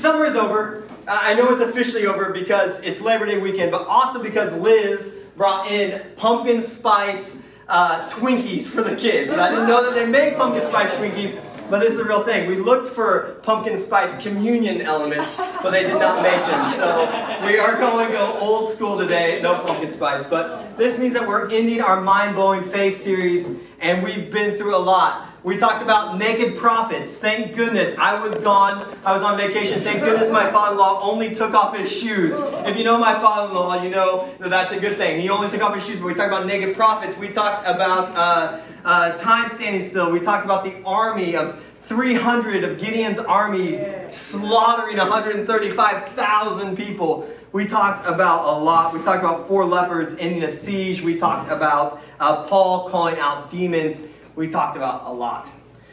summer is over. I know it's officially over because it's Labor Day weekend, but also because Liz brought in pumpkin spice uh, Twinkies for the kids. I didn't know that they made pumpkin spice Twinkies, but this is a real thing. We looked for pumpkin spice communion elements, but they did not make them. So we are going to go old school today, no pumpkin spice. But this means that we're ending our mind blowing faith series, and we've been through a lot. We talked about naked prophets. Thank goodness I was gone. I was on vacation. Thank goodness my father in law only took off his shoes. If you know my father in law, you know that that's a good thing. He only took off his shoes. But we talked about naked prophets. We talked about uh, uh, time standing still. We talked about the army of 300 of Gideon's army slaughtering 135,000 people. We talked about a lot. We talked about four lepers ending a siege. We talked about uh, Paul calling out demons we talked about a lot.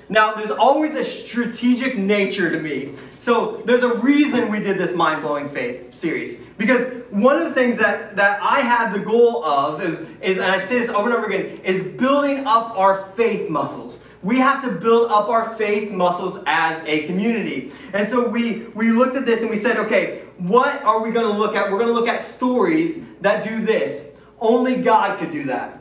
Now, there's always a strategic nature to me. So, there's a reason we did this mind blowing faith series. Because one of the things that, that I have the goal of is, is, and I say this over and over again, is building up our faith muscles. We have to build up our faith muscles as a community. And so we, we looked at this and we said, okay, what are we going to look at? We're going to look at stories that do this. Only God could do that.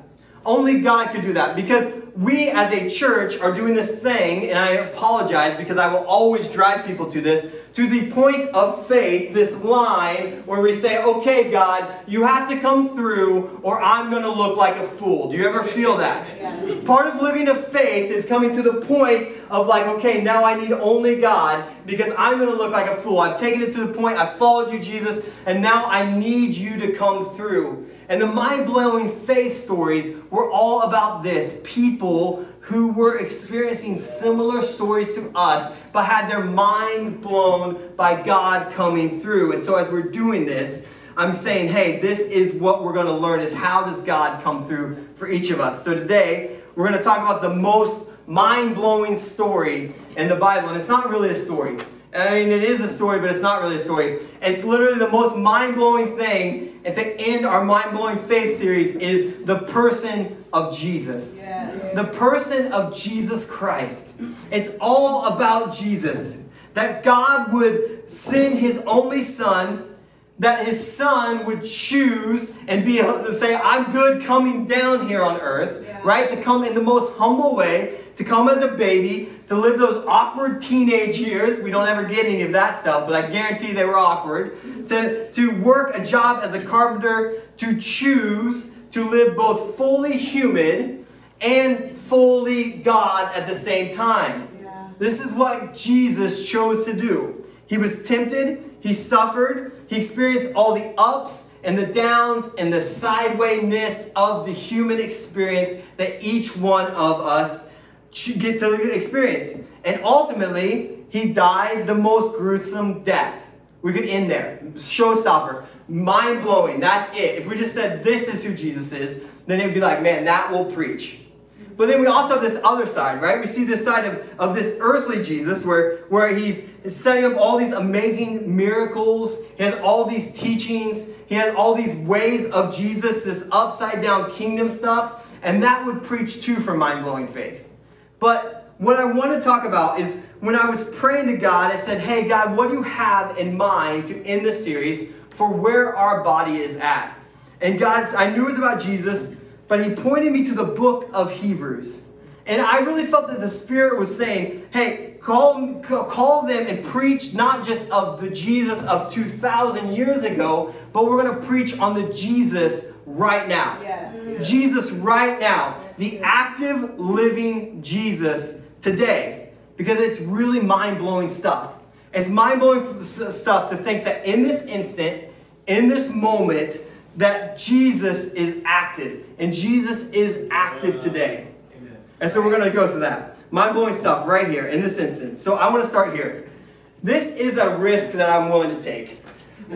Only God could do that. Because we as a church are doing this thing, and I apologize because I will always drive people to this, to the point of faith, this line where we say, okay, God, you have to come through, or I'm going to look like a fool. Do you ever feel that? Yes. Part of living a faith is coming to the point of like, okay, now I need only God because I'm going to look like a fool. I've taken it to the point, I've followed you, Jesus, and now I need you to come through. And the mind blowing faith stories were all about this people who were experiencing similar stories to us, but had their mind blown by God coming through. And so, as we're doing this, I'm saying, hey, this is what we're going to learn is how does God come through for each of us. So today, we're going to talk about the most mind-blowing story in the Bible. And it's not really a story. I mean, it is a story, but it's not really a story. It's literally the most mind blowing thing. And to end our mind blowing faith series is the person of Jesus. Yes. The person of Jesus Christ. It's all about Jesus. That God would send his only son, that his son would choose and be to say, I'm good coming down here on earth, yeah. right? To come in the most humble way, to come as a baby, to live those awkward teenage years. We don't ever get any of that stuff, but I guarantee they were awkward. To, to work a job as a carpenter, to choose to live both fully human and fully God at the same time. Yeah. This is what Jesus chose to do. He was tempted, he suffered, he experienced all the ups and the downs and the sidewayness of the human experience that each one of us get to experience. And ultimately, he died the most gruesome death. We could end there. Showstopper. Mind blowing. That's it. If we just said this is who Jesus is, then it would be like, man, that will preach. But then we also have this other side, right? We see this side of, of this earthly Jesus where, where he's setting up all these amazing miracles. He has all these teachings. He has all these ways of Jesus, this upside down kingdom stuff. And that would preach too for mind blowing faith. But what I want to talk about is when I was praying to God, I said, Hey, God, what do you have in mind to end this series for where our body is at? And God, I knew it was about Jesus, but He pointed me to the book of Hebrews. And I really felt that the Spirit was saying, Hey, call, call them and preach not just of the Jesus of 2,000 years ago, but we're going to preach on the Jesus right now. Yes. Mm-hmm. Jesus right now. The active, living Jesus today. Because it's really mind blowing stuff. It's mind blowing stuff to think that in this instant, in this moment, that Jesus is active. And Jesus is active today. And so we're going to go through that. Mind blowing stuff right here in this instance. So I want to start here. This is a risk that I'm willing to take.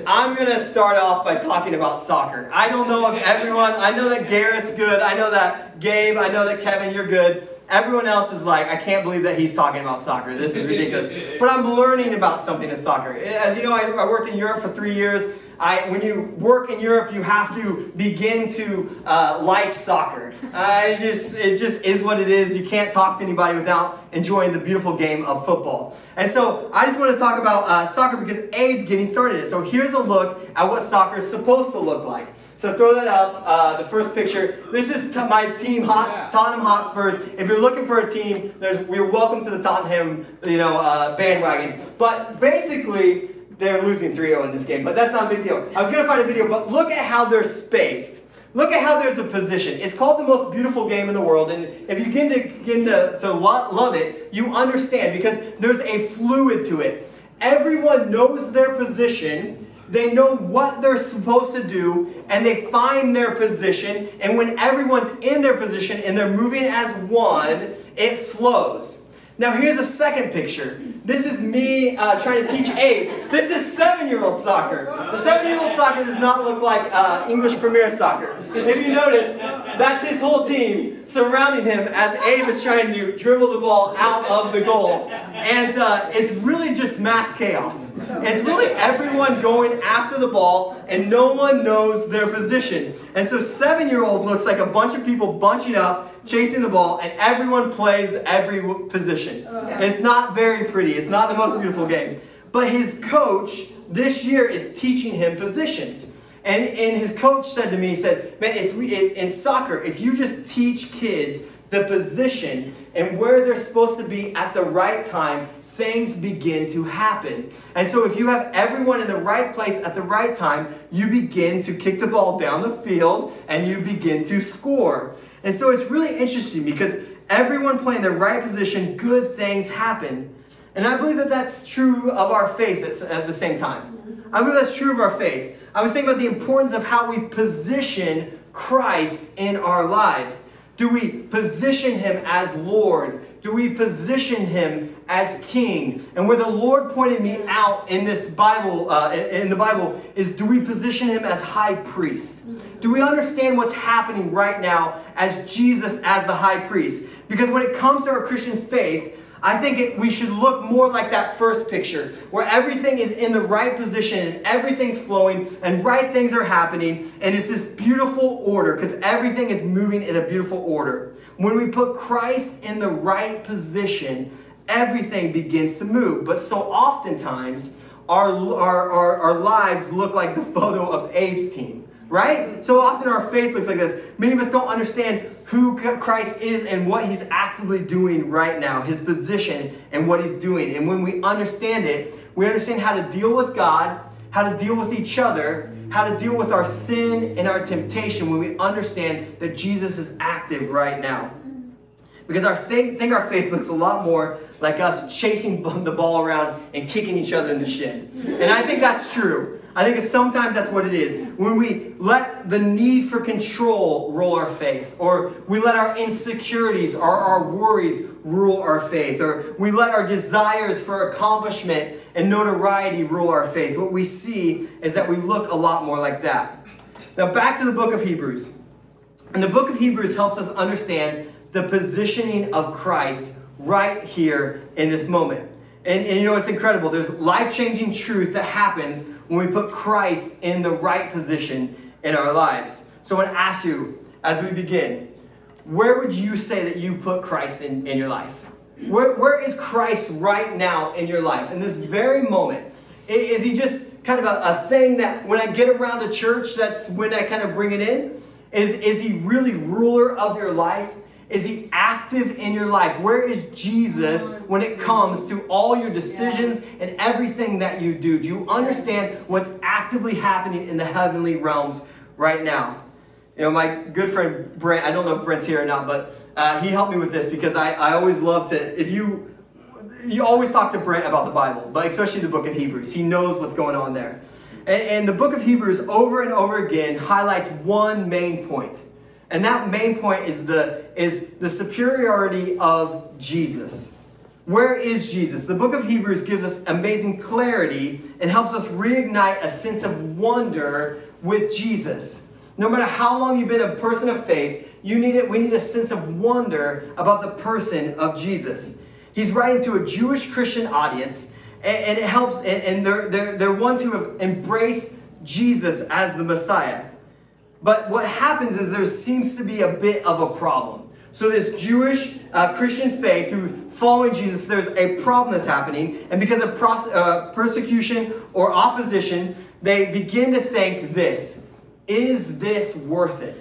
I'm going to start off by talking about soccer. I don't know if everyone, I know that Garrett's good. I know that Gabe, I know that Kevin, you're good. Everyone else is like, I can't believe that he's talking about soccer. This is ridiculous. but I'm learning about something in soccer. As you know, I, I worked in Europe for three years. I, when you work in Europe, you have to begin to uh, like soccer. I just, it just is what it is. You can't talk to anybody without enjoying the beautiful game of football. And so I just want to talk about uh, soccer because Abe's getting started. So here's a look at what soccer is supposed to look like. So throw that up, uh, the first picture. This is t- my team, Hot, Tottenham Hotspurs. If you're looking for a team, there's, we're welcome to the Tottenham, you know, uh, bandwagon. But basically, they're losing 3-0 in this game, but that's not a big deal. I was going to find a video, but look at how they're spaced. Look at how there's a position. It's called the most beautiful game in the world, and if you begin to, begin to, to lo- love it, you understand because there's a fluid to it. Everyone knows their position, they know what they're supposed to do, and they find their position. And when everyone's in their position and they're moving as one, it flows. Now, here's a second picture. This is me uh, trying to teach Abe. This is seven year old soccer. Seven year old soccer does not look like uh, English Premier Soccer. If you notice, that's his whole team surrounding him as Abe is trying to dribble the ball out of the goal. And uh, it's really just mass chaos. It's really everyone going after the ball, and no one knows their position. And so, seven year old looks like a bunch of people bunching up chasing the ball, and everyone plays every position. Oh, it's not very pretty. It's not the most beautiful game. But his coach this year is teaching him positions. And, and his coach said to me, he said, man, if we if, in soccer, if you just teach kids the position and where they're supposed to be at the right time, things begin to happen. And so if you have everyone in the right place at the right time, you begin to kick the ball down the field and you begin to score. And so it's really interesting because everyone playing the right position, good things happen. And I believe that that's true of our faith at the same time. I believe that's true of our faith. I was thinking about the importance of how we position Christ in our lives. Do we position him as Lord? Do we position him as King? And where the Lord pointed me out in this Bible, uh, in the Bible, is do we position him as High Priest? Do we understand what's happening right now as Jesus as the High Priest? Because when it comes to our Christian faith, I think it, we should look more like that first picture, where everything is in the right position and everything's flowing and right things are happening, and it's this beautiful order because everything is moving in a beautiful order. When we put Christ in the right position, everything begins to move. But so oftentimes, our, our, our, our lives look like the photo of Abe's team right? So often our faith looks like this. Many of us don't understand who Christ is and what he's actively doing right now, his position and what he's doing. And when we understand it, we understand how to deal with God, how to deal with each other, how to deal with our sin and our temptation when we understand that Jesus is active right now. Because our faith, think our faith looks a lot more like us chasing the ball around and kicking each other in the shin. And I think that's true. I think sometimes that's what it is. When we let the need for control rule our faith, or we let our insecurities or our worries rule our faith, or we let our desires for accomplishment and notoriety rule our faith, what we see is that we look a lot more like that. Now, back to the book of Hebrews. And the book of Hebrews helps us understand the positioning of Christ right here in this moment. And, and you know, it's incredible. There's life changing truth that happens when we put Christ in the right position in our lives. So I want to ask you as we begin where would you say that you put Christ in, in your life? Where, where is Christ right now in your life, in this very moment? Is he just kind of a, a thing that when I get around the church, that's when I kind of bring it in? Is, is he really ruler of your life? Is he active in your life? Where is Jesus when it comes to all your decisions and everything that you do? Do you understand what's actively happening in the heavenly realms right now? You know, my good friend Brent, I don't know if Brent's here or not, but uh, he helped me with this because I, I always love to, if you, you always talk to Brent about the Bible, but especially the book of Hebrews. He knows what's going on there. And, and the book of Hebrews over and over again highlights one main point and that main point is the, is the superiority of Jesus. Where is Jesus? The book of Hebrews gives us amazing clarity and helps us reignite a sense of wonder with Jesus. No matter how long you've been a person of faith, you need it, we need a sense of wonder about the person of Jesus. He's writing to a Jewish Christian audience, and, and it helps, and, and they're, they're, they're ones who have embraced Jesus as the Messiah. But what happens is there seems to be a bit of a problem. So, this Jewish uh, Christian faith through following Jesus, there's a problem that's happening. And because of pros- uh, persecution or opposition, they begin to think this Is this worth it?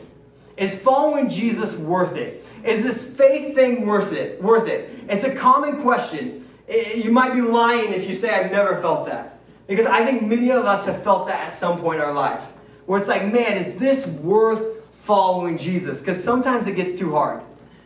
Is following Jesus worth it? Is this faith thing worth it? Worth it? It's a common question. You might be lying if you say I've never felt that. Because I think many of us have felt that at some point in our life. Where it's like, man, is this worth following Jesus? Because sometimes it gets too hard.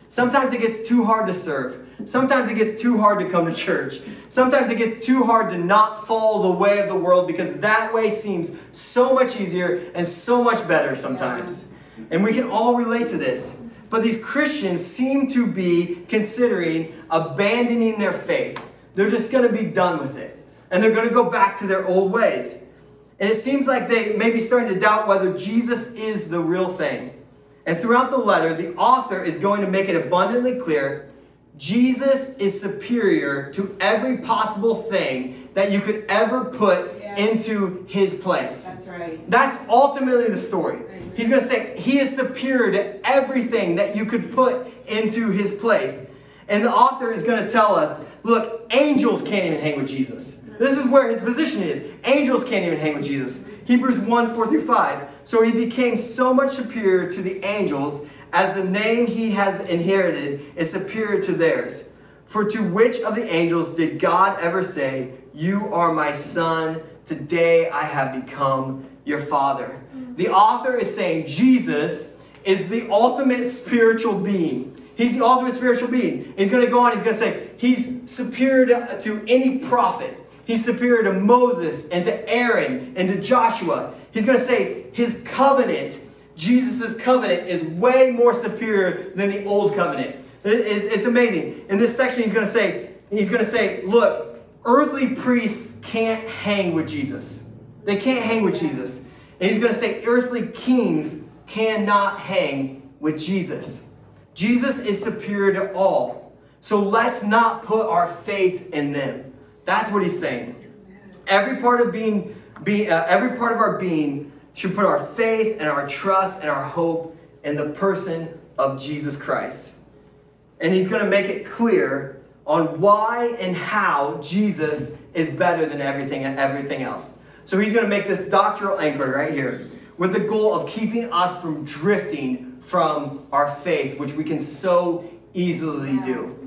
Sometimes it gets too hard to serve. Sometimes it gets too hard to come to church. Sometimes it gets too hard to not follow the way of the world because that way seems so much easier and so much better sometimes. And we can all relate to this. But these Christians seem to be considering abandoning their faith. They're just going to be done with it. And they're going to go back to their old ways. And it seems like they may be starting to doubt whether Jesus is the real thing. And throughout the letter, the author is going to make it abundantly clear Jesus is superior to every possible thing that you could ever put yes. into his place. That's right. That's ultimately the story. He's going to say he is superior to everything that you could put into his place. And the author is going to tell us look, angels can't even hang with Jesus. This is where his position is. Angels can't even hang with Jesus. Hebrews 1 4 through 5. So he became so much superior to the angels as the name he has inherited is superior to theirs. For to which of the angels did God ever say, You are my son, today I have become your father? The author is saying Jesus is the ultimate spiritual being. He's the ultimate spiritual being. He's going to go on, he's going to say, He's superior to, to any prophet. He's superior to Moses and to Aaron and to Joshua. He's going to say his covenant, Jesus' covenant, is way more superior than the old covenant. It's, it's amazing. In this section, he's going to say, he's going to say, look, earthly priests can't hang with Jesus. They can't hang with Jesus. And he's going to say, earthly kings cannot hang with Jesus. Jesus is superior to all. So let's not put our faith in them. That's what he's saying. Every part of being, be, uh, every part of our being should put our faith and our trust and our hope in the person of Jesus Christ. And he's going to make it clear on why and how Jesus is better than everything and everything else. So he's going to make this doctrinal anchor right here with the goal of keeping us from drifting from our faith, which we can so easily do.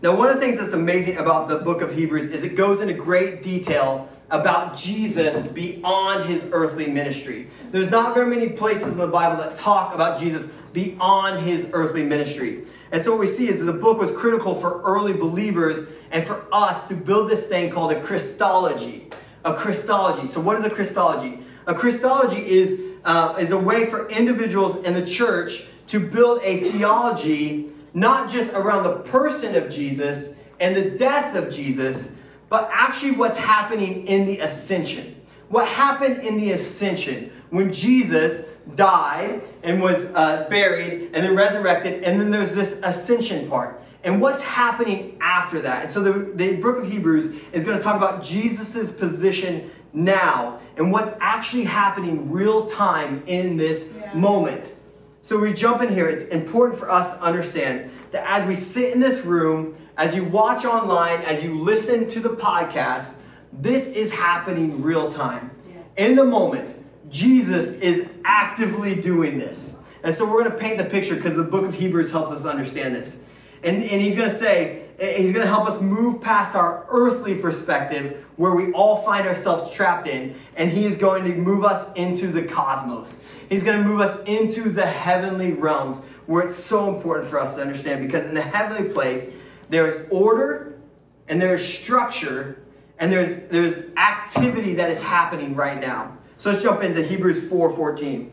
Now, one of the things that's amazing about the book of Hebrews is it goes into great detail about Jesus beyond his earthly ministry. There's not very many places in the Bible that talk about Jesus beyond his earthly ministry. And so what we see is that the book was critical for early believers and for us to build this thing called a Christology. A Christology. So what is a Christology? A Christology is, uh, is a way for individuals in the church to build a theology not just around the person of Jesus and the death of Jesus, but actually what's happening in the ascension. What happened in the ascension when Jesus died and was uh, buried and then resurrected, and then there's this ascension part. And what's happening after that? And so the, the book of Hebrews is going to talk about Jesus' position now and what's actually happening real time in this yeah. moment. So we jump in here. It's important for us to understand that as we sit in this room, as you watch online, as you listen to the podcast, this is happening real time. Yeah. In the moment, Jesus is actively doing this. And so we're going to paint the picture because the book of Hebrews helps us understand this. And, and he's going to say, he's going to help us move past our earthly perspective where we all find ourselves trapped in, and he is going to move us into the cosmos. He's going to move us into the heavenly realms where it's so important for us to understand because in the heavenly place, there is order and there is structure and there's, there's activity that is happening right now. So let's jump into Hebrews 4:14.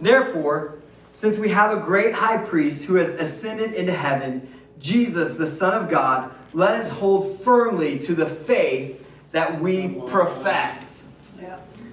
Therefore, since we have a great high priest who has ascended into heaven, Jesus, the Son of God, let us hold firmly to the faith that we profess.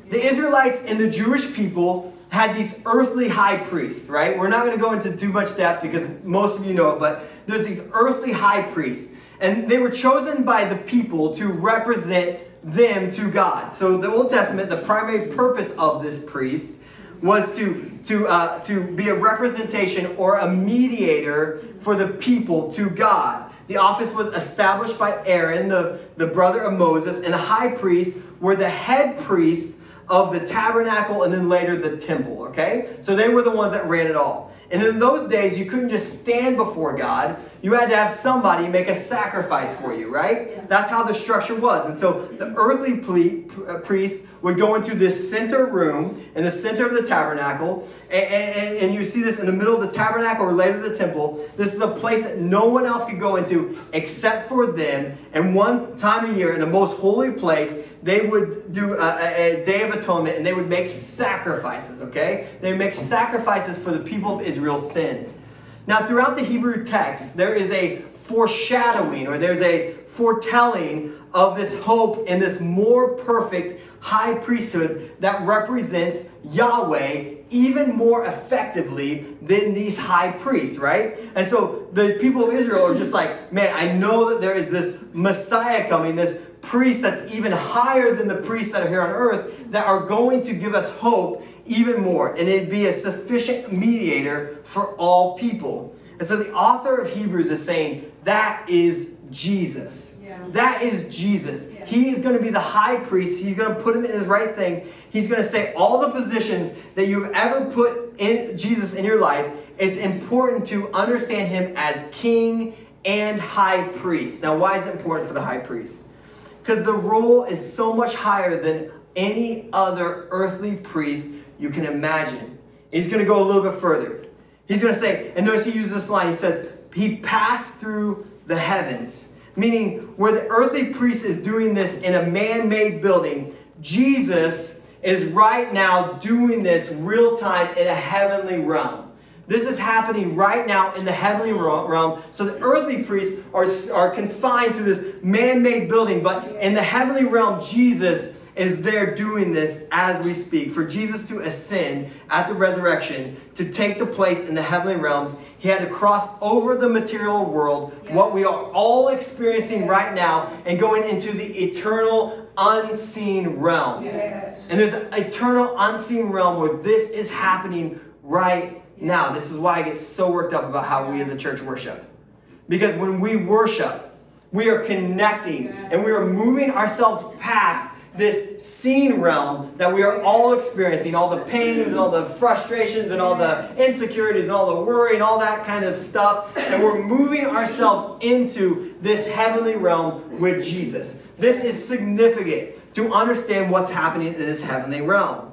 The Israelites and the Jewish people had these earthly high priests, right? We're not going to go into too much depth because most of you know it, but there's these earthly high priests. And they were chosen by the people to represent them to God. So the Old Testament, the primary purpose of this priest was to, to, uh, to be a representation or a mediator for the people to God. The office was established by Aaron, the, the brother of Moses, and the high priests were the head priests of the tabernacle and then later the temple, okay? So they were the ones that ran it all. And in those days, you couldn't just stand before God. You had to have somebody make a sacrifice for you, right? That's how the structure was. And so the earthly uh, priest would go into this center room in the center of the tabernacle. And, and, and, you see this in the middle of the tabernacle or later the temple. This is a place that no one else could go into except for them. And one time a year, in the most holy place, they would do a, a, day of atonement and they would make sacrifices, okay? They make sacrifices for the people of Israel's sins. Now, throughout the Hebrew text, there is a foreshadowing or there's a foretelling of this hope in this more perfect high priesthood that represents Yahweh even more effectively than these high priests, right? And so the people of Israel are just like, man, I know that there is this Messiah coming, this priest that's even higher than the priests that are here on earth that are going to give us hope even more. And it'd be a sufficient mediator for all people. And so the author of Hebrews is saying that is Jesus. Yeah. That is Jesus. Yeah. He is going to be the high priest. He's going to put him in his right thing. He's going to say all the positions that you've ever put in Jesus in your life. It's important to understand him as king and high priest. Now, why is it important for the high priest? Because the role is so much higher than any other earthly priest you can imagine. He's going to go a little bit further. He's going to say, and notice he uses this line. He says, He passed through the heavens. Meaning, where the earthly priest is doing this in a man made building, Jesus is right now doing this real time in a heavenly realm. This is happening right now in the heavenly realm. So the earthly priests are, are confined to this man made building, but in the heavenly realm, Jesus is there doing this as we speak. For Jesus to ascend at the resurrection, to take the place in the heavenly realms, he had to cross over the material world, yes. what we are all experiencing right now, and going into the eternal unseen realm. Yes. And there's an eternal unseen realm where this is happening right now, this is why I get so worked up about how we as a church worship. Because when we worship, we are connecting and we are moving ourselves past this seen realm that we are all experiencing all the pains and all the frustrations and all the insecurities and all the worry and all that kind of stuff. And we're moving ourselves into this heavenly realm with Jesus. This is significant to understand what's happening in this heavenly realm.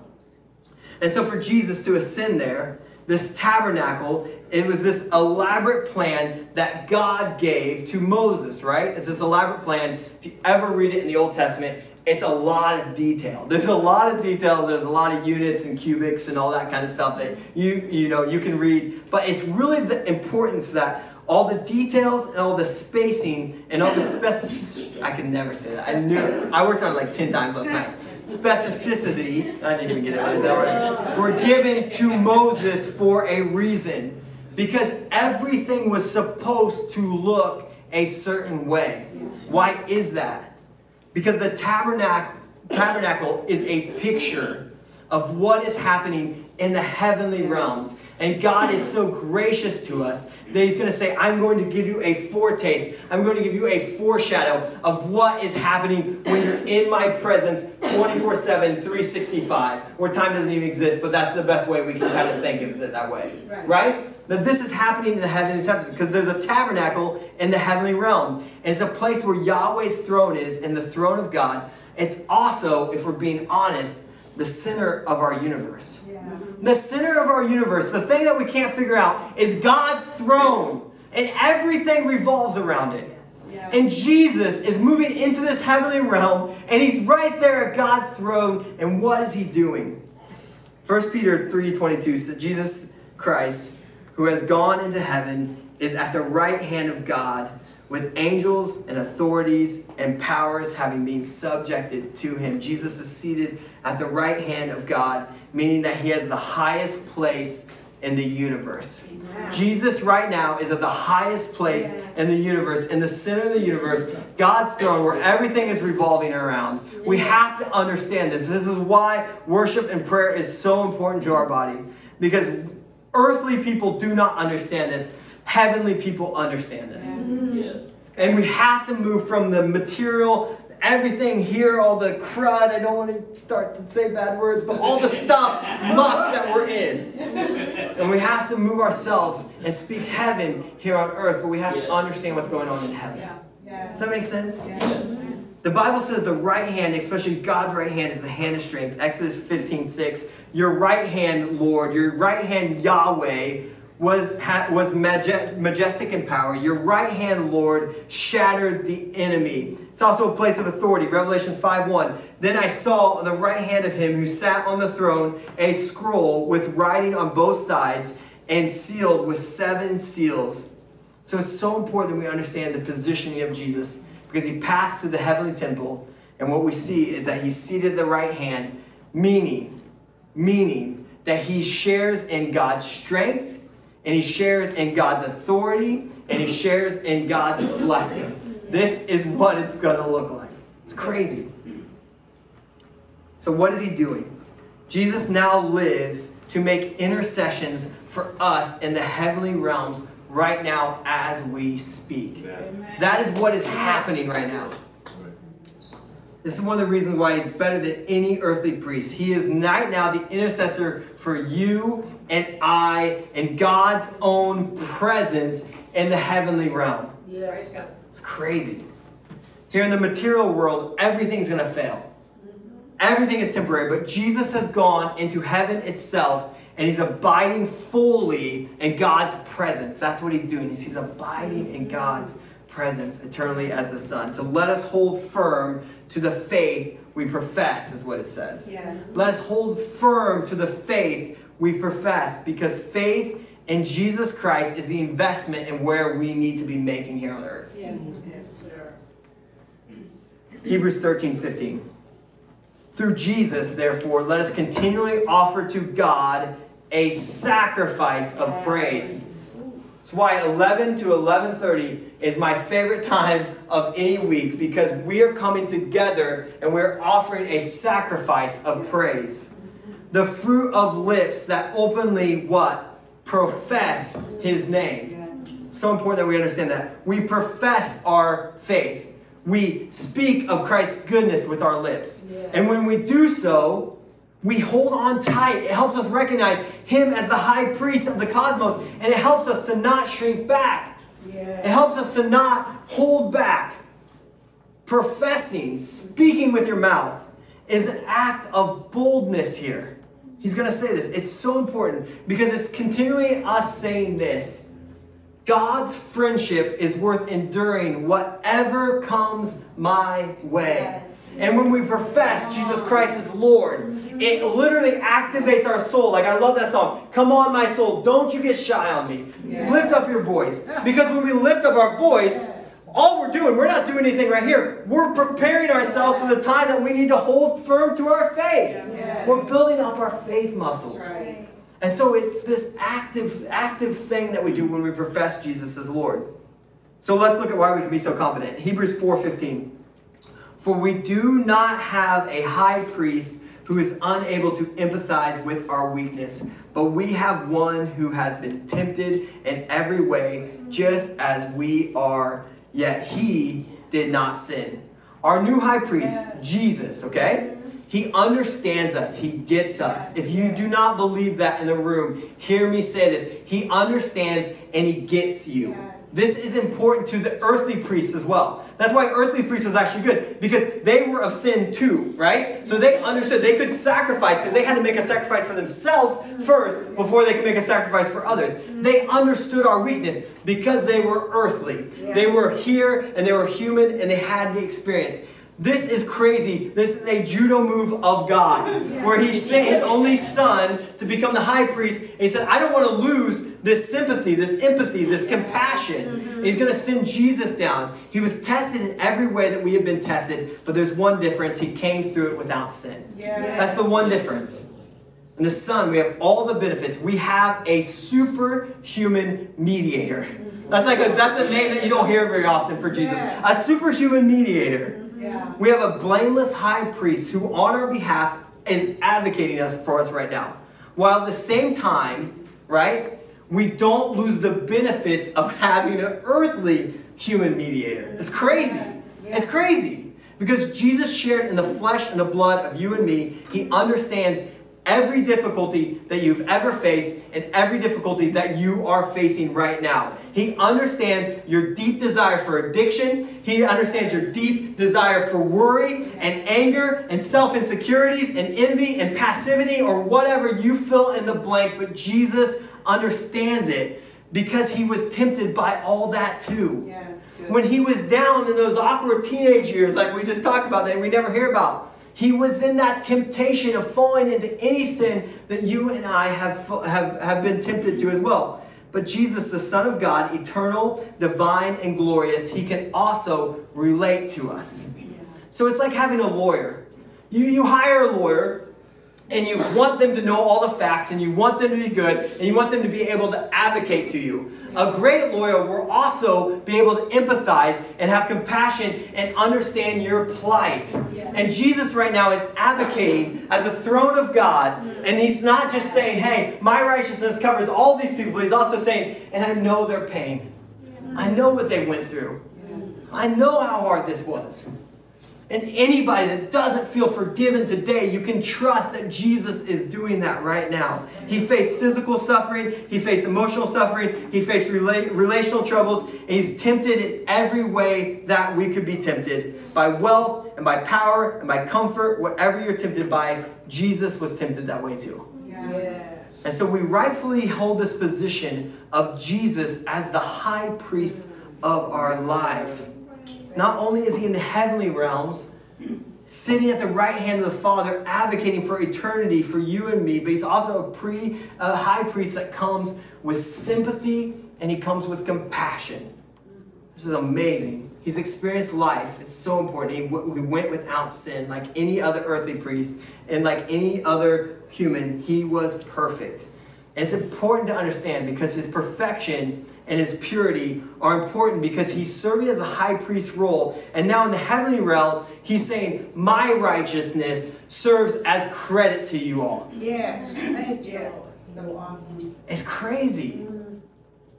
And so for Jesus to ascend there, this tabernacle, it was this elaborate plan that God gave to Moses, right? It's this elaborate plan. If you ever read it in the Old Testament, it's a lot of detail. There's a lot of details. There's a lot of units and cubits and all that kind of stuff that you you know you can read. But it's really the importance that all the details and all the spacing and all the specificity. I can never say that. I knew I worked on it like ten times last night specificity, I didn't even get it right that were given to Moses for a reason. Because everything was supposed to look a certain way. Why is that? Because the tabernacle, tabernacle is a picture of what is happening in the heavenly realms. And God is so gracious to us that He's going to say, I'm going to give you a foretaste. I'm going to give you a foreshadow of what is happening when you're in my presence 24 7, 365, where time doesn't even exist, but that's the best way we can kind of think of it that way. Right? right? That this is happening in the heavenly temple because there's a tabernacle in the heavenly realm. And it's a place where Yahweh's throne is, and the throne of God. It's also, if we're being honest, the center of our universe. Yeah. Mm-hmm. The center of our universe, the thing that we can't figure out, is God's throne, and everything revolves around it. And Jesus is moving into this heavenly realm, and he's right there at God's throne. And what is he doing? 1 Peter 3:22 says Jesus Christ, who has gone into heaven, is at the right hand of God with angels and authorities and powers having been subjected to him. Jesus is seated at the right hand of God, meaning that he has the highest place in the universe. Jesus, right now, is at the highest place in the universe, in the center of the universe, God's throne, where everything is revolving around. We have to understand this. This is why worship and prayer is so important to our body. Because earthly people do not understand this, heavenly people understand this. And we have to move from the material, everything here, all the crud, I don't want to start to say bad words, but all the stuff, muck that we're in. And we have to move ourselves and speak heaven here on earth, but we have to understand what's going on in heaven. Does that make sense? The Bible says the right hand, especially God's right hand, is the hand of strength. Exodus 15, 6. Your right hand, Lord, your right hand, Yahweh, was, was majestic in power. Your right hand, Lord, shattered the enemy. It's also a place of authority. Revelations 5:1. Then I saw on the right hand of him who sat on the throne a scroll with writing on both sides and sealed with seven seals. So it's so important that we understand the positioning of Jesus because he passed through the heavenly temple, and what we see is that he's seated at the right hand, meaning, meaning that he shares in God's strength, and he shares in God's authority, and he shares in God's blessing. This is what it's gonna look like. It's crazy. So what is he doing? Jesus now lives to make intercessions for us in the heavenly realms right now as we speak. That is what is happening right now. This is one of the reasons why he's better than any earthly priest. He is right now the intercessor for you and I and God's own presence in the heavenly realm. Yes. It's crazy. Here in the material world, everything's going to fail. Mm-hmm. Everything is temporary, but Jesus has gone into heaven itself and he's abiding fully in God's presence. That's what he's doing. He's, he's abiding in God's presence eternally as the Son. So let us hold firm to the faith we profess, is what it says. Yes. Let us hold firm to the faith we profess because faith in Jesus Christ is the investment in where we need to be making here on earth. Yes. Yes, sir. Hebrews 13 15. Through Jesus, therefore, let us continually offer to God a sacrifice of praise. That's why 11 to 11:30 is my favorite time of any week because we are coming together and we're offering a sacrifice of praise. The fruit of lips that openly what? Profess his name. Yes. So important that we understand that. We profess our faith. We speak of Christ's goodness with our lips. Yes. And when we do so, we hold on tight. It helps us recognize Him as the high priest of the cosmos. And it helps us to not shrink back. It helps us to not hold back. Professing, speaking with your mouth, is an act of boldness here. He's going to say this. It's so important because it's continually us saying this. God's friendship is worth enduring whatever comes my way. Yes. And when we profess Jesus Christ as Lord, it literally activates our soul. Like I love that song. Come on, my soul, don't you get shy on me. Yes. Lift up your voice. Because when we lift up our voice, all we're doing, we're not doing anything right here. We're preparing ourselves for the time that we need to hold firm to our faith. Yes. We're building up our faith muscles. Right. And so it's this active, active thing that we do when we profess Jesus as Lord. So let's look at why we can be so confident. Hebrews 4:15. For we do not have a high priest who is unable to empathize with our weakness, but we have one who has been tempted in every way, just as we are, yet he did not sin. Our new high priest, Jesus, okay? He understands us. He gets us. If you do not believe that in the room, hear me say this. He understands and he gets you. This is important to the earthly priests as well. That's why earthly priests was actually good because they were of sin too, right? So they understood they could sacrifice because they had to make a sacrifice for themselves first before they could make a sacrifice for others. They understood our weakness because they were earthly. They were here and they were human and they had the experience. This is crazy. This is a judo move of God, where He sent His only Son to become the high priest. And He said, I don't want to lose this sympathy, this empathy, this compassion. Mm-hmm. He's going to send Jesus down. He was tested in every way that we have been tested, but there's one difference. He came through it without sin. Yes. That's the one difference. In the Son, we have all the benefits. We have a superhuman mediator. Mm-hmm. That's like a that's a name that you don't hear very often for Jesus. A superhuman mediator. Yeah. We have a blameless high priest who, on our behalf, is advocating us for us right now. While at the same time, right, we don't lose the benefits of having an earthly human mediator. It's crazy. It's crazy. Because Jesus shared in the flesh and the blood of you and me, he understands every difficulty that you've ever faced and every difficulty that you are facing right now. He understands your deep desire for addiction. He understands your deep desire for worry and anger and self insecurities and envy and passivity or whatever you fill in the blank. But Jesus understands it because he was tempted by all that too. Yes. When he was down in those awkward teenage years, like we just talked about, that we never hear about, he was in that temptation of falling into any sin that you and I have, have, have been tempted to as well. But Jesus, the Son of God, eternal, divine, and glorious, he can also relate to us. So it's like having a lawyer. You, you hire a lawyer, and you want them to know all the facts, and you want them to be good, and you want them to be able to advocate to you. A great lawyer will also be able to empathize and have compassion and understand your plight. And Jesus, right now, is advocating at the throne of God, and he's not just saying, Hey, my righteousness covers all these people, he's also saying, And I know their pain. I know what they went through. I know how hard this was. And anybody that doesn't feel forgiven today, you can trust that Jesus is doing that right now. He faced physical suffering, he faced emotional suffering, he faced rela- relational troubles, and he's tempted in every way that we could be tempted by wealth and by power and by comfort, whatever you're tempted by, Jesus was tempted that way too. Yes. And so we rightfully hold this position of Jesus as the high priest of our life. Not only is he in the heavenly realms, sitting at the right hand of the Father, advocating for eternity for you and me, but he's also a pre a high priest that comes with sympathy and he comes with compassion. This is amazing. He's experienced life. It's so important. He, he went without sin, like any other earthly priest, and like any other human. He was perfect. And it's important to understand because his perfection and his purity are important because he's serving as a high priest role. And now in the heavenly realm, he's saying, My righteousness serves as credit to you all. Yes. Thank you. Lord. So awesome. It's crazy. Mm-hmm.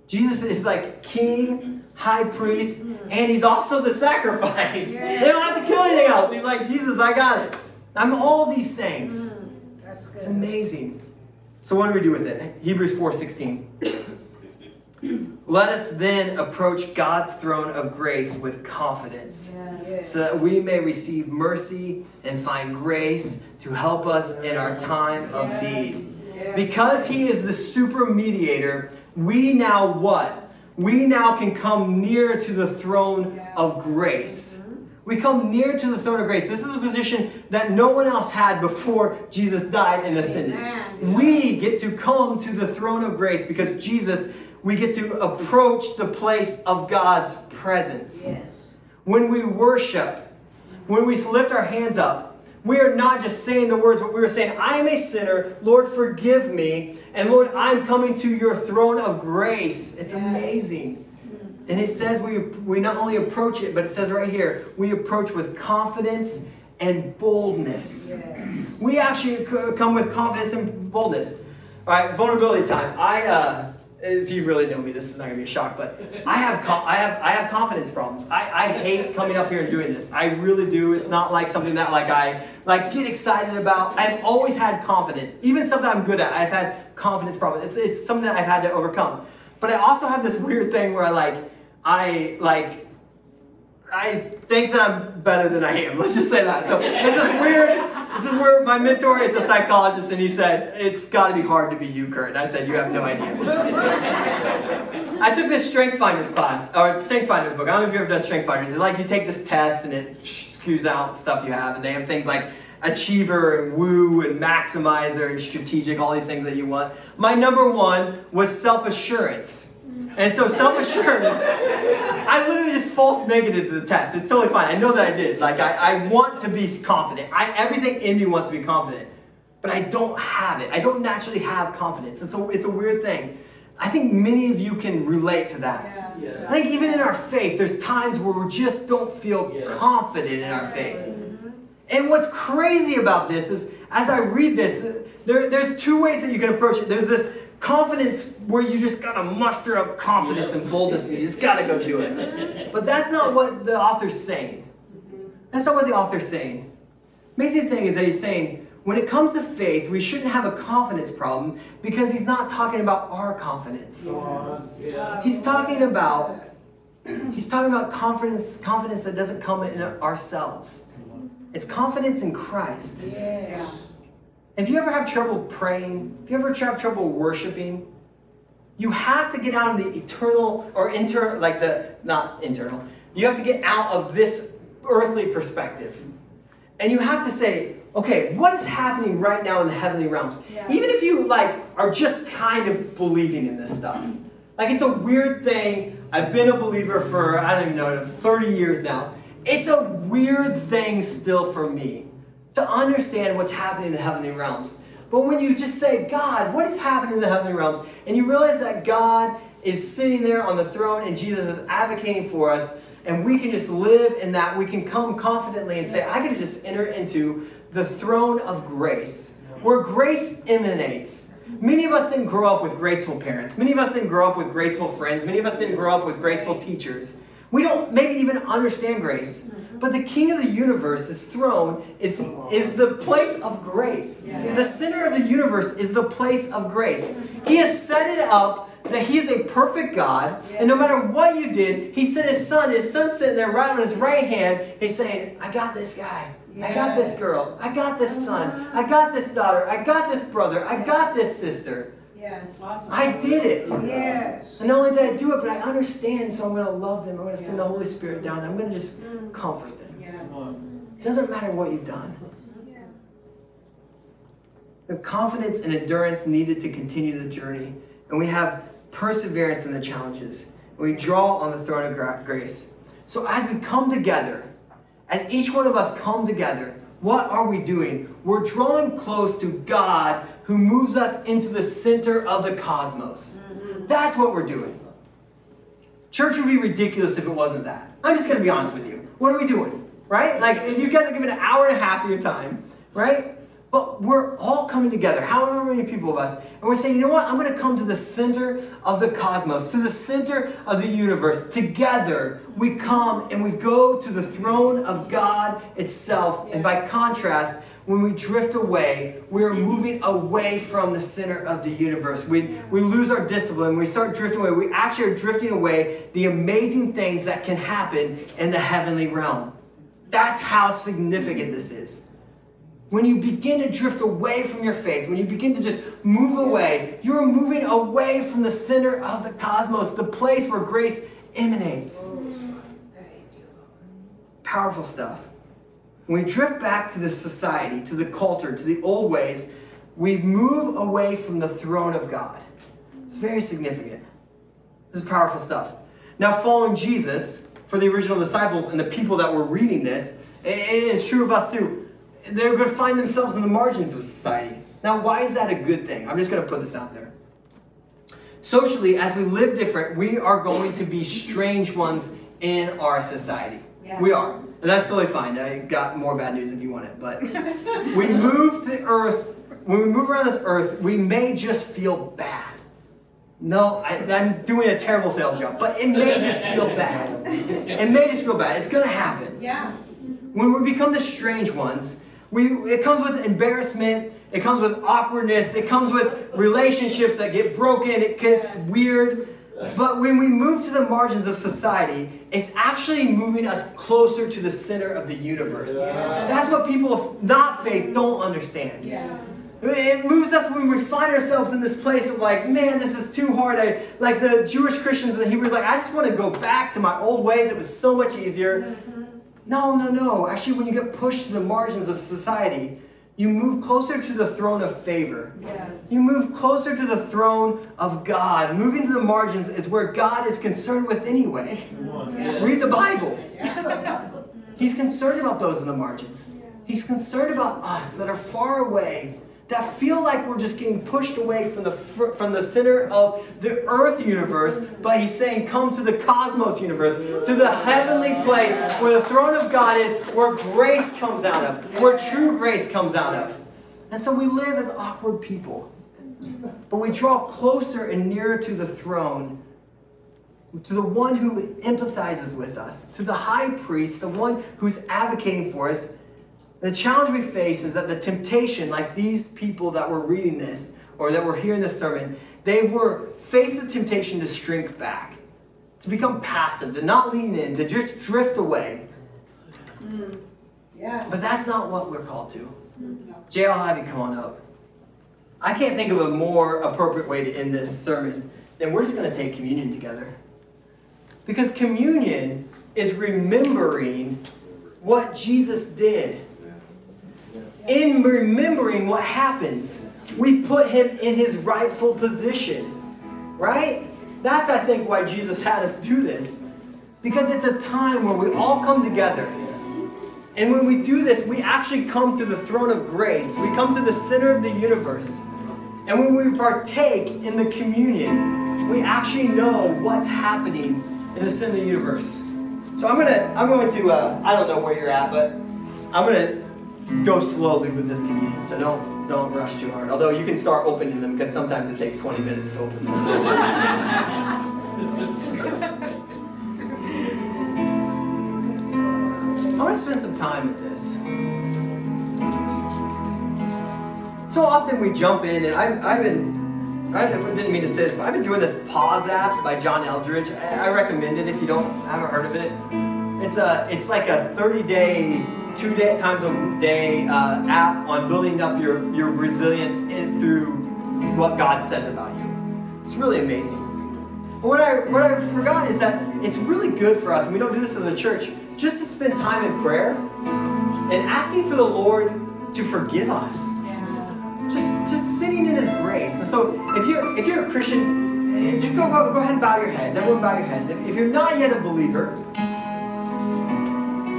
Jesus is like king, high priest, and he's also the sacrifice. They don't have to kill anything else. He's like, Jesus, I got it. I'm all these things. Mm-hmm. That's good. It's amazing. So what do we do with it? Hebrews 4:16. Let us then approach God's throne of grace with confidence, Yes. so that we may receive mercy and find grace to help us in our time of need. Yes. Because he is the super mediator, we now what? We now can come near to the throne of grace. Mm-hmm. We come near to the throne of grace. This is a position that no one else had before Jesus died and ascended. Amen. We get to come to the throne of grace because Jesus, we get to approach the place of God's presence. Yes. When we worship, when we lift our hands up, we are not just saying the words, but we are saying, I am a sinner. Lord, forgive me. And Lord, I'm coming to your throne of grace. It's Yes. amazing. And it says we, we not only approach it, but it says right here, we approach with confidence and boldness. Yes. We actually come with confidence and boldness. All right, vulnerability time. I, uh, if you really know me, this is not gonna be a shock, but I have, com- I have, I have confidence problems. I, I hate coming up here and doing this. I really do. It's not like something that like I like get excited about. I've always had confidence, even something I'm good at. I've had confidence problems. It's, it's something that I've had to overcome. But I also have this weird thing where I like, I like I think that I'm better than I am. Let's just say that. So this is weird. This is where my mentor is a psychologist, and he said it's got to be hard to be you, Kurt. And I said you have no idea. I took this Strength Finders class or Strength Finders book. I don't know if you've ever done Strength Finders. It's like you take this test and it skews out stuff you have, and they have things like achiever and woo and maximizer and strategic, all these things that you want. My number one was self assurance. And so self assurance, I literally just false negative to the test. It's totally fine. I know that I did. Like I, I want to be confident. I everything in me wants to be confident. but I don't have it. I don't naturally have confidence. It's a, it's a weird thing. I think many of you can relate to that. Yeah. I think even in our faith, there's times where we just don't feel Yeah. confident in our faith. Mm-hmm. And what's crazy about this is, as I read this, there, there's two ways that you can approach it. There's this confidence where you just gotta muster up confidence and boldness and you just gotta go do it. But that's not what the author's saying. That's not what the author's saying. Amazing thing is that he's saying, when it comes to faith, we shouldn't have a confidence problem because he's not talking about our confidence. Yeah. He's talking about he's talking about confidence confidence that doesn't come in ourselves. It's confidence in Christ. Yes. And if you ever have trouble praying, if you ever have trouble worshiping, you have to get out of the eternal or inter like the not internal. You have to get out of this earthly perspective. And you have to say, okay, what is happening right now in the heavenly realms? Yeah. Even if you like are just kind of believing in this stuff. Like it's a weird thing. I've been a believer for I don't even know 30 years now. It's a weird thing still for me to understand what's happening in the heavenly realms. But when you just say, God, what is happening in the heavenly realms? And you realize that God is sitting there on the throne and Jesus is advocating for us, and we can just live in that, we can come confidently and say, I can just enter into the throne of grace, where grace emanates. Many of us didn't grow up with graceful parents. Many of us didn't grow up with graceful friends. Many of us didn't grow up with graceful teachers. We don't maybe even understand grace. But the king of the universe, universe's throne is, is the place of grace. Yeah. The center of the universe is the place of grace. He has set it up that he is a perfect God, and no matter what you did, he sent his son. His son sitting there right on his right hand. He's saying, I got this guy. I got this girl. I got this son. I got this daughter. I got this brother. I got this sister. Yes. I did it. Yes. And not only did I do it, but I understand, so I'm going to love them. I'm going to send the Holy Spirit down. I'm going to just mm. comfort them. Yes. It doesn't matter what you've done. The confidence and endurance needed to continue the journey, and we have perseverance in the challenges. And we draw on the throne of gra- grace. So as we come together, as each one of us come together, what are we doing? We're drawing close to God who moves us into the center of the cosmos. Mm-hmm. That's what we're doing. Church would be ridiculous if it wasn't that. I'm just going to be honest with you. What are we doing? Right? Like, if you guys are giving an hour and a half of your time, right? But we're all coming together, however many people of us, and we're saying, you know what? I'm going to come to the center of the cosmos, to the center of the universe. Together, we come and we go to the throne of God itself. And by contrast, when we drift away, we are moving away from the center of the universe. We, we lose our discipline. We start drifting away. We actually are drifting away the amazing things that can happen in the heavenly realm. That's how significant this is. When you begin to drift away from your faith, when you begin to just move away, you're moving away from the center of the cosmos, the place where grace emanates. Powerful stuff. When we drift back to the society, to the culture, to the old ways, we move away from the throne of God. It's very significant. This is powerful stuff. Now, following Jesus, for the original disciples and the people that were reading this, it is true of us too. They're going to find themselves in the margins of society. Now, why is that a good thing? I'm just going to put this out there. Socially, as we live different, we are going to be strange ones in our society. Yes. We are. And that's totally fine. I got more bad news if you want it. But we move to earth, when we move around this earth, we may just feel bad. No, I, I'm doing a terrible sales job, but it may just feel bad. It may just feel bad. It's going to happen. Yeah. When we become the strange ones, we, it comes with embarrassment, it comes with awkwardness, it comes with relationships that get broken, it gets Yes. weird. But when we move to the margins of society, it's actually moving us closer to the center of the universe. That's what people of not faith don't understand. Yes. It moves us when we find ourselves in this place of like, man, this is too hard. I like the Jewish Christians and the Hebrews, like, I just want to go back to my old ways. It was so much easier. Mm-hmm. No, no, no. Actually, when you get pushed to the margins of society, you move closer to the throne of favor. Yes. You move closer to the throne of God. Moving to the margins is where God is concerned with anyway. Yeah. Read the Bible. He's concerned about those in the margins. He's concerned about us that are far away, that feel like we're just getting pushed away from the from the center of the earth universe, but he's saying come to the cosmos universe, to the heavenly place where the throne of God is, where grace comes out of, where true grace comes out of. And so we live as awkward people. But we draw closer and nearer to the throne, to the one who empathizes with us, to the high priest, the one who's advocating for us. The challenge we face is that the temptation, like these people that were reading this or that were hearing this sermon, they were faced the temptation to shrink back, to become passive, to not lean in, to just drift away. Hmm. Yes. But that's not what we're called to. Hmm. Jay, I'll have you come on up. I can't think of a more appropriate way to end this sermon than we're just going to take communion together. Because communion is remembering what Jesus did. In remembering what happens, we put him in his rightful position. Right? That's, I think, why Jesus had us do this. Because it's a time where we all come together. And when we do this, we actually come to the throne of grace. We come to the center of the universe. And when we partake in the communion, we actually know what's happening in the center of the universe. So I'm gonna, I'm going to, uh, I don't know where you're at, but I'm gonna go slowly with this communion. So don't, don't rush too hard. Although you can start opening them because sometimes it takes 20 minutes to open them. I want to spend some time with this. So often we jump in, and I've, I've been, I didn't mean to say this, but I've been doing this Pause app by John Eldredge. I, I recommend it if you don't haven't heard of it. It's a, it's like a 30 day, two day times a day uh, app on building up your, your resilience in, through what God says about you. It's really amazing. What I what I forgot is that it's really good for us, and we don't do this as a church, just to spend time in prayer and asking for the Lord to forgive us. Just just sitting in His grace. And so if you're if you're a Christian, eh, just go go, go ahead and bow your heads. Everyone bow your heads. If, if you're not yet a believer,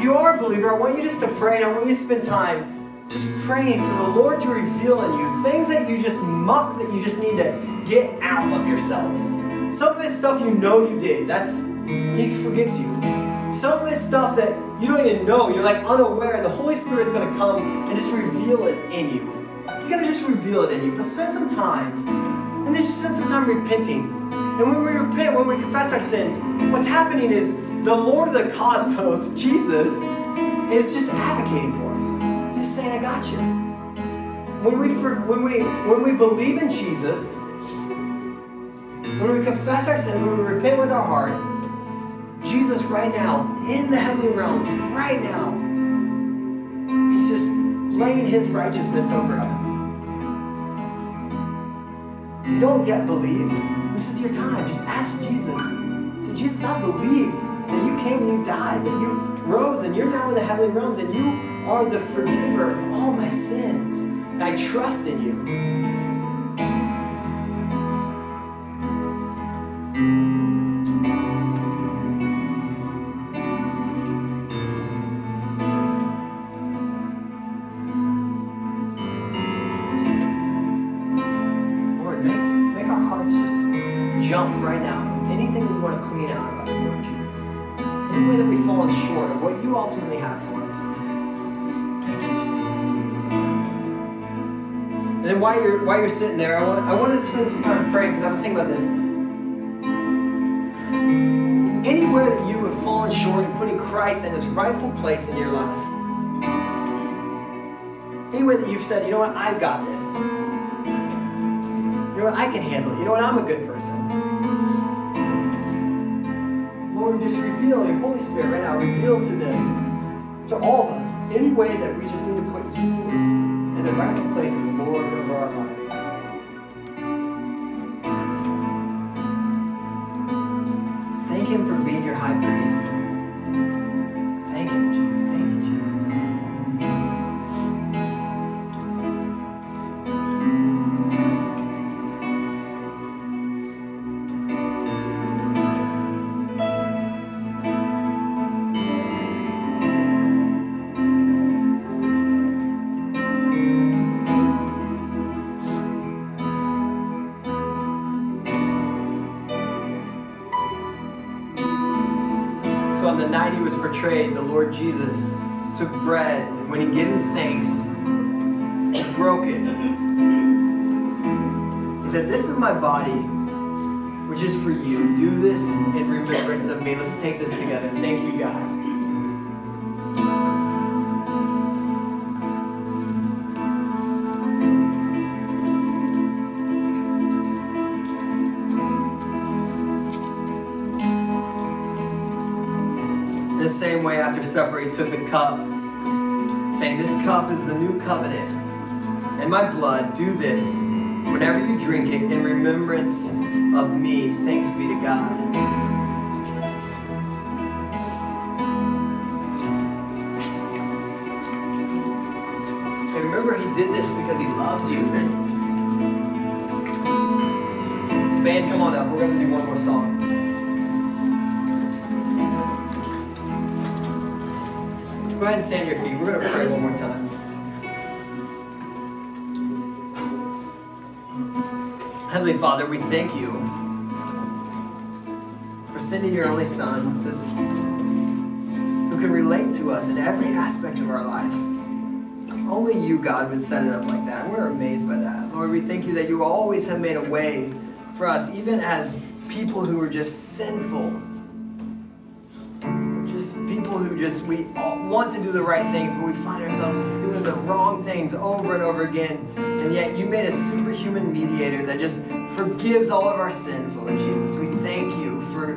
if you are a believer, I want you just to pray and I want you to spend time just praying for the Lord to reveal in you things that you just muck that you just need to get out of yourself. Some of this stuff you know you did. That's He forgives you. Some of this stuff that you don't even know, you're like unaware, the Holy Spirit's gonna come and just reveal it in you. He's gonna just reveal it in you. But spend some time. And then just spend some time repenting. And when we repent, when we confess our sins, what's happening is the Lord of the cosmos, Jesus, is just advocating for us. He's saying, I got you. When we, when, we, when we believe in Jesus, when we confess our sins, when we repent with our heart, Jesus right now, in the heavenly realms, right now, He's just laying His righteousness over us. You don't yet believe? This is your time. Just ask Jesus. Say, Jesus, I believe that you came and you died, that you rose and you're now in the heavenly realms and you are the forgiver of all my sins. I trust in you. What you ultimately have for us. Thank you, Jesus. And then while you're while you're sitting there, I want I wanted to spend some time praying because I was thinking about this. Anywhere that you have fallen short in putting Christ in his rightful place in your life. Anywhere that you've said, you know what, I've got this. You know what? I can handle it. You know what? I'm a good person. Spirit right now. Reveal to them, to all of us, any way that we just need to put you in the rightful place as Lord over our life. Night he was betrayed, the Lord Jesus took bread, when he given thanks, he broke it. He said, This is my body, which is for you. Do this in remembrance of me. Let's take this together. Thank you, God. After supper, he took the cup, saying, This cup is the new covenant. In my blood, do this whenever you drink it in remembrance of me. Thanks be to God. And remember, he did this because he loves you. Band, come on up. We're going to do one more song. Ahead and stand your feet. We're going to pray one more time. Heavenly Father, we thank you for sending your only Son who can relate to us in every aspect of our life. Only you, God, would set it up like that. We're amazed by that. Lord, we thank you that you always have made a way for us, even as people who are just sinful. Just we want to do the right things, but we find ourselves just doing the wrong things over and over again. And yet you made a superhuman mediator that just forgives all of our sins, Lord Jesus. We thank you for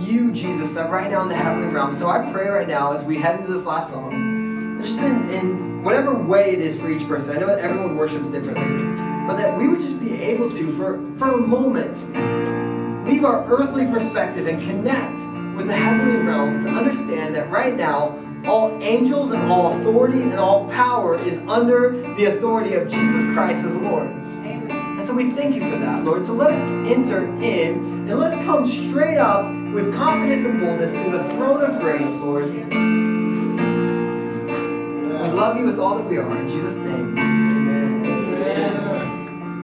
you, Jesus, that right now in the heavenly realm. So I pray right now as we head into this last song, just in, in whatever way it is for each person. I know everyone worships differently, but that we would just be able to, for, for a moment, leave our earthly perspective and connect with the heavenly realm to understand that right now, all angels and all authority and all power is under the authority of Jesus Christ as Lord. Amen. And so we thank you for that, Lord. So let us enter in and let's come straight up with confidence and boldness to the throne of grace, Lord. We love you with all that we are. In Jesus' name.